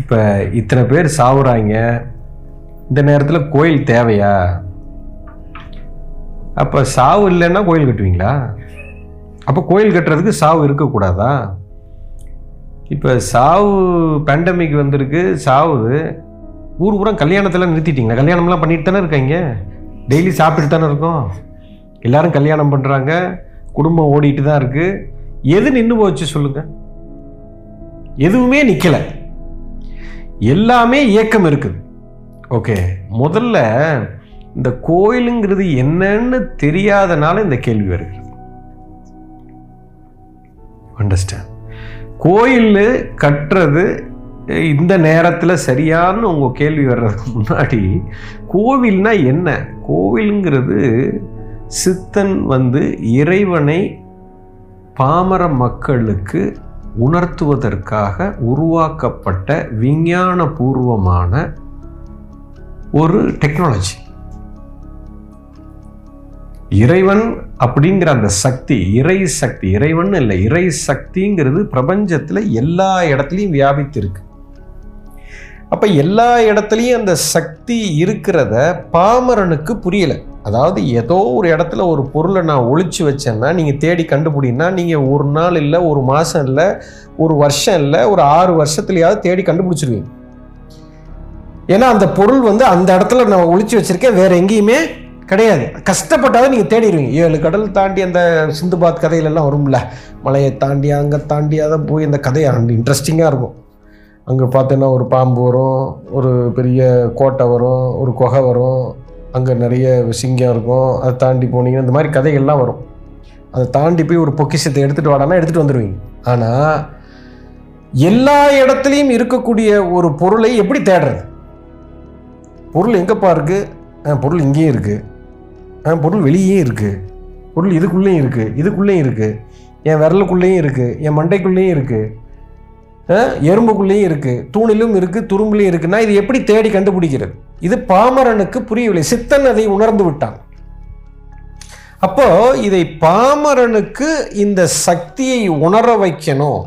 இப்போ இத்தனை பேர் சாவுறாங்க. இந்த நேரத்தில் கோயில் தேவையா? அப்போ சாவு இல்லைன்னா கோயில் கட்டுவீங்களா? அப்போ கோயில் கட்டுறதுக்கு சாவு இருக்கக்கூடாதா? இப்போ சாவு பேண்டமிக் வந்திருக்கு சாவுது. ஊர் பூரா கல்யாணத்தெல்லாம் நிறுத்திட்டீங்களா? கல்யாணம்லாம் பண்ணிட்டு தானே இருக்காங்க? டெய்லி சாப்பிட்டு தானே இருக்கோம். எல்லாரும் கல்யாணம் பண்ணுறாங்க குடும்பம் ஓடிட்டு தான் இருக்குது எது நின்று போச்சு சொல்லுங்கள் எதுவுமே நிற்கலை எல்லாமே இயக்கம் இருக்குது. ஓகே முதல்ல இந்த கோயிலுங்கிறது என்னன்னு தெரியாதனால இந்த கேள்வி வருகிறது அண்டர்ஸ்டாண்ட் கோயில் கட்டுறது இந்த நேரத்தில் சரியான்னு உங்கள் கேள்வி வர்றதுக்கு முன்னாடி கோவில்னா என்ன? கோவிலுங்கிறது சித்தன் வந்து இறைவனை பாமர மக்களுக்கு உணர்த்துவதற்காக உருவாக்கப்பட்ட விஞ்ஞானபூர்வமான ஒரு டெக்னாலஜி இறைவன் அப்படிங்கிற அந்த சக்தி இறை சக்தி இறைவன் இல்லை இறை சக்திங்கிறது பிரபஞ்சத்தில் எல்லா இடத்துலையும் வியாபித்து அப்போ எல்லா இடத்துலையும் அந்த சக்தி இருக்கிறத பாமரனுக்கு புரியலை. அதாவது ஏதோ ஒரு இடத்துல ஒரு பொருளை நான் ஒழிச்சு வச்சேன்னா நீங்கள் தேடி கண்டுபிடினா நீங்கள் ஒரு நாள் இல்லை ஒரு மாதம் இல்லை ஒரு வருஷம் இல்லை ஒரு ஆறு வருஷத்துலையாவது தேடி கண்டுபிடிச்சிருவீங்க. ஏன்னா அந்த பொருள் வந்து அந்த இடத்துல நான் ஒழிச்சு வச்சிருக்கேன் வேறு எங்கேயுமே கிடையாது. கஷ்டப்பட்டாதான் நீங்கள் தேடிடுவீங்க ஏழு கடல் தாண்டி அந்த சிந்துபாத் கதையிலெல்லாம் வரும்ல? மலையை தாண்டி அங்கே தாண்டி அதை போய் இந்த கதையை இன்ட்ரெஸ்டிங்காக இருக்கும். அங்கே பார்த்தீங்கன்னா ஒரு பாம்பு வரும் ஒரு பெரிய கோட்டை வரும் ஒரு குகை வரும் அங்கே நிறைய சிங்கம் இருக்கும். அதை தாண்டி போனீங்கன்னா இந்த மாதிரி கதைகள்லாம் வரும். அதை தாண்டி போய் ஒரு பொக்கிஷத்தை எடுத்துகிட்டு வாடானா எடுத்துகிட்டு வந்துடுவீங்க ஆனால் எல்லா இடத்துலையும் இருக்கக்கூடிய ஒரு பொருளை எப்படி தேடுறது? பொருள் எங்கேப்பா இருக்குது ஆ, பொருள் இங்கேயும் இருக்குது ஆ, பொருள் வெளியே இருக்குது பொருள் இதுக்குள்ளேயும் இருக்குது இதுக்குள்ளேயும் இருக்குது என் விரலுக்குள்ளேயும் இருக்குது என் மண்டைக்குள்ளேயும் இருக்குது எறும்புக்குள்ளேயும் இருக்குது தூணிலும் இருக்குது துரும்புலையும் இருக்குன்னா இது எப்படி தேடி கண்டுபிடிக்கிறது? இது பாமரனுக்கு புரியவில்லை. சித்தன் அதை உணர்ந்து விட்டான். அப்போ இதை பாமரனுக்கு இந்த சக்தியை உணர வைக்கணும்.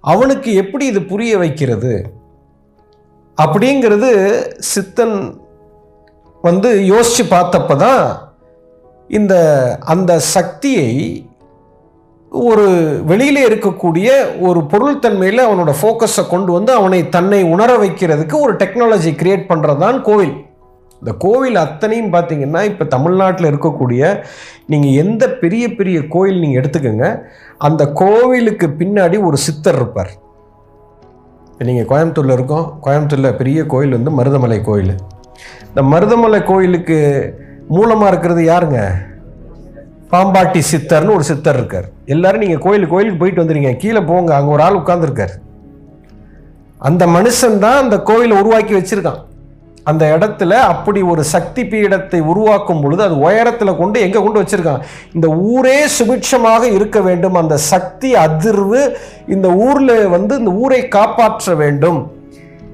அவனுக்கு எப்படி இது புரிய வைக்கிறது? அப்படிங்கிறது சித்தன் வந்து யோசித்து பார்த்தப்ப தான் இந்த அந்த சக்தியை ஒரு வெளியில இருக்கக்கூடிய ஒரு பொருள் தன்மையில் அவனோட ஃபோக்கஸை கொண்டு வந்து அவனை தன்னை உணர வைக்கிறதுக்கு ஒரு டெக்னாலஜி கிரியேட் பண்ணுறது தான் கோவில். இந்த கோவில் அத்தனையும் பார்த்தீங்கன்னா இப்போ தமிழ்நாட்டில் இருக்கக்கூடிய நீங்கள் எந்த பெரிய பெரிய கோயில் நீங்கள் எடுத்துக்கோங்க அந்த கோவிலுக்கு பின்னாடி ஒரு சித்தர் இருப்பார். இப்போ நீங்கள் கோயம்புத்தூரில் இருக்கோம் கோயம்புத்தூரில் பெரிய கோயில் வந்து மருதமலை கோயில். இந்த மருதமலை கோயிலுக்கு மூலமாக இருக்கிறது யாருங்க? பாம்பாட்டி சித்தர்னு ஒரு சித்தர் இருக்கார். எல்லாரும் நீங்கள் கோயிலுக்கு கோயிலுக்கு போயிட்டு வந்துடுங்க கீழே போங்க. அங்கே ஒரு ஆள் உட்காந்துருக்காரு அந்த மனுஷன் தான் அந்த கோயிலை உருவாக்கி வச்சிருக்கான். அந்த இடத்துல அப்படி ஒரு சக்தி பீடத்தை உருவாக்கும் பொழுது அது உயரத்தில் கொண்டு எங்கே கொண்டு வச்சுருக்கான்? இந்த ஊரே சுபிட்சமாக இருக்க வேண்டும். அந்த சக்தி அதிர்வு இந்த ஊரில் வந்து இந்த ஊரை காப்பாற்ற வேண்டும்.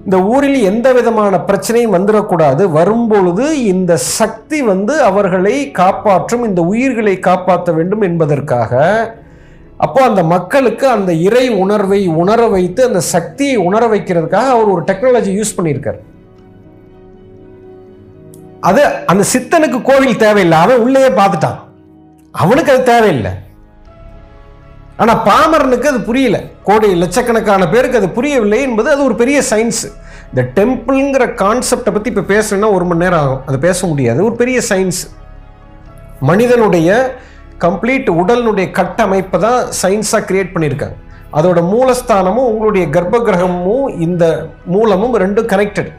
இந்த ஊரில் எந்த விதமான பிரச்சனையும் வந்துடக்கூடாது வரும்பொழுது இந்த சக்தி வந்து அவர்களை காப்பாற்றும் இந்த உயிர்களை காப்பாற்ற வேண்டும் என்பதற்காக அப்போ அந்த மக்களுக்கு அந்த இறை உணர்வை உணர வைத்து அந்த சக்தியை உணர வைக்கிறதுக்காக அவர் ஒரு டெக்னாலஜி யூஸ் பண்ணியிருக்கார். அது அந்த சித்தனுக்கு கோவில் தேவையில்லை. அவன் உள்ளேயே பார்த்துட்டான். அவனுக்கு அது தேவையில்லை. ஆனால் பாமரனுக்கு அது புரியல. கோடி லட்சக்கணக்கான பேருக்கு அது புரியவில்லை என்பது அது ஒரு பெரிய சயின்ஸ் இந்த டெம்பிள்ங்கிற கான்செப்டை பற்றி இப்போ பேசணும்னா ஒரு மணி நேரம் ஆகும். அது பேச முடியாது. ஒரு பெரிய சயின்ஸ் மனிதனுடைய கம்ப்ளீட் உடலினுடைய கட்டமைப்பை தான் சயின்ஸாக கிரியேட் பண்ணியிருக்காங்க. அதோட மூலஸ்தானமும் உங்களுடைய கர்ப்ப கிரகமும் இந்த மூலமும் ரெண்டும் கனெக்டட்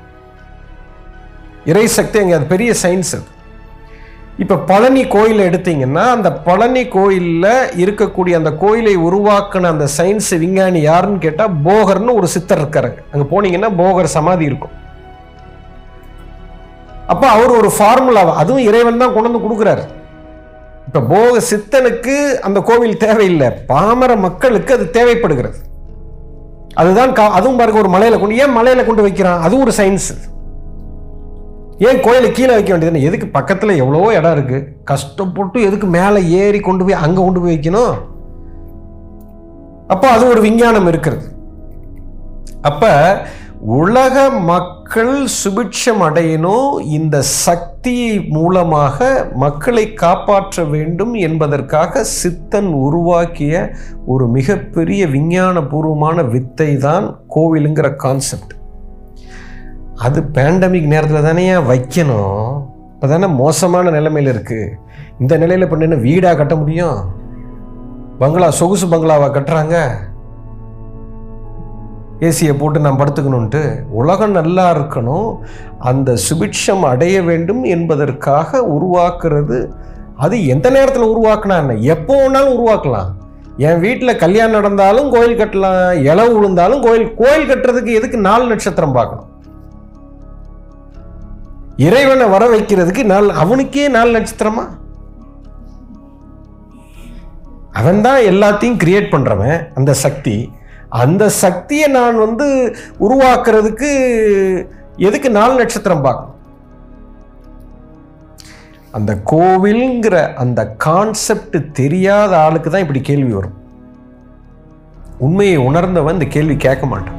இறை சக்தி அங்கே அது பெரிய சயின்ஸ் அது. இப்போ பழனி கோயிலை எடுத்தீங்கன்னா அந்த பழனி கோயிலில் இருக்கக்கூடிய அந்த கோயிலை உருவாக்குன அந்த சயின்ஸ் விஞ்ஞானி யாருன்னு கேட்டால் போகர்னு ஒரு சித்தர் இருக்காரு. அங்கே போனீங்கன்னா போகர் சமாதி இருக்கும். அப்போ அவர் ஒரு ஃபார்முலா அதுவும் இறைவன் தான் கொண்டு வந்து கொடுக்குறாரு. இப்போ போக சித்தனுக்கு அந்த கோவில் தேவையில்லை. பாமர மக்களுக்கு அது தேவைப்படுகிறது. அதுதான் கா- அதுவும் பாருங்க ஒரு மலையில கொண்டு ஏன் மலையில கொண்டு வைக்கிறான்? அது ஒரு சயின்ஸ் ஏன் கோயிலை கீழே வைக்க வேண்டியது எதுக்கு பக்கத்தில் எவ்வளவோ இடம் இருக்கு. கஷ்டப்பட்டு எதுக்கு மேலே ஏறி கொண்டு போய் அங்கே கொண்டு போய் வைக்கணும்? அப்போ அது ஒரு விஞ்ஞானம் இருக்கிறது. அப்போ உலக மக்கள் சுபிட்சம் அடையணும் இந்த சக்தி மூலமாக மக்களை காப்பாற்ற வேண்டும் என்பதற்காக சித்தன் உருவாக்கிய ஒரு மிகப்பெரிய விஞ்ஞானபூர்வமான வித்தை தான் கோவிலுங்கிற கான்செப்ட் அது பேண்டமிக் நேரத்தில் தானே வைக்கணும். இப்போ தானே மோசமான நிலைமையில் இருக்குது இந்த நிலையில் இப்போ நின்று வீடாக கட்ட முடியும்? பங்களா சொகுசு பங்களாவாக கட்டுறாங்க? ஏசியை போட்டு நான் படுத்துக்கணுன்ட்டு உலகம் நல்லா இருக்கணும். அந்த சுபிட்சம் அடைய வேண்டும் என்பதற்காக உருவாக்குறது. அது எந்த நேரத்தில் உருவாக்குனா என்ன? எப்போ வேணாலும் உருவாக்கலாம். என் வீட்டில் கல்யாணம் நடந்தாலும் கோயில் கட்டலாம். இளவு விழுந்தாலும் கோயில் கோயில் கட்டுறதுக்கு எதுக்கு நாலு நட்சத்திரம் பார்க்கணும்? இறைவனை வர வைக்கிறதுக்கு நாலு அவனுக்கே நாலு நட்சத்திரமா? அவன் தான் எல்லாத்தையும் கிரியேட் பண்ணுறவன் அந்த சக்தி அந்த சக்தியை நான் வந்து உருவாக்குறதுக்கு எதுக்கு நாலு நட்சத்திரம் பார்க்கணும்? அந்த கோவில்ங்கிற அந்த கான்செப்ட் தெரியாத ஆளுக்கு தான் இப்படி கேள்வி வரும். உண்மையை உணர்ந்தவன் இந்த கேள்வி கேட்க மாட்டான்.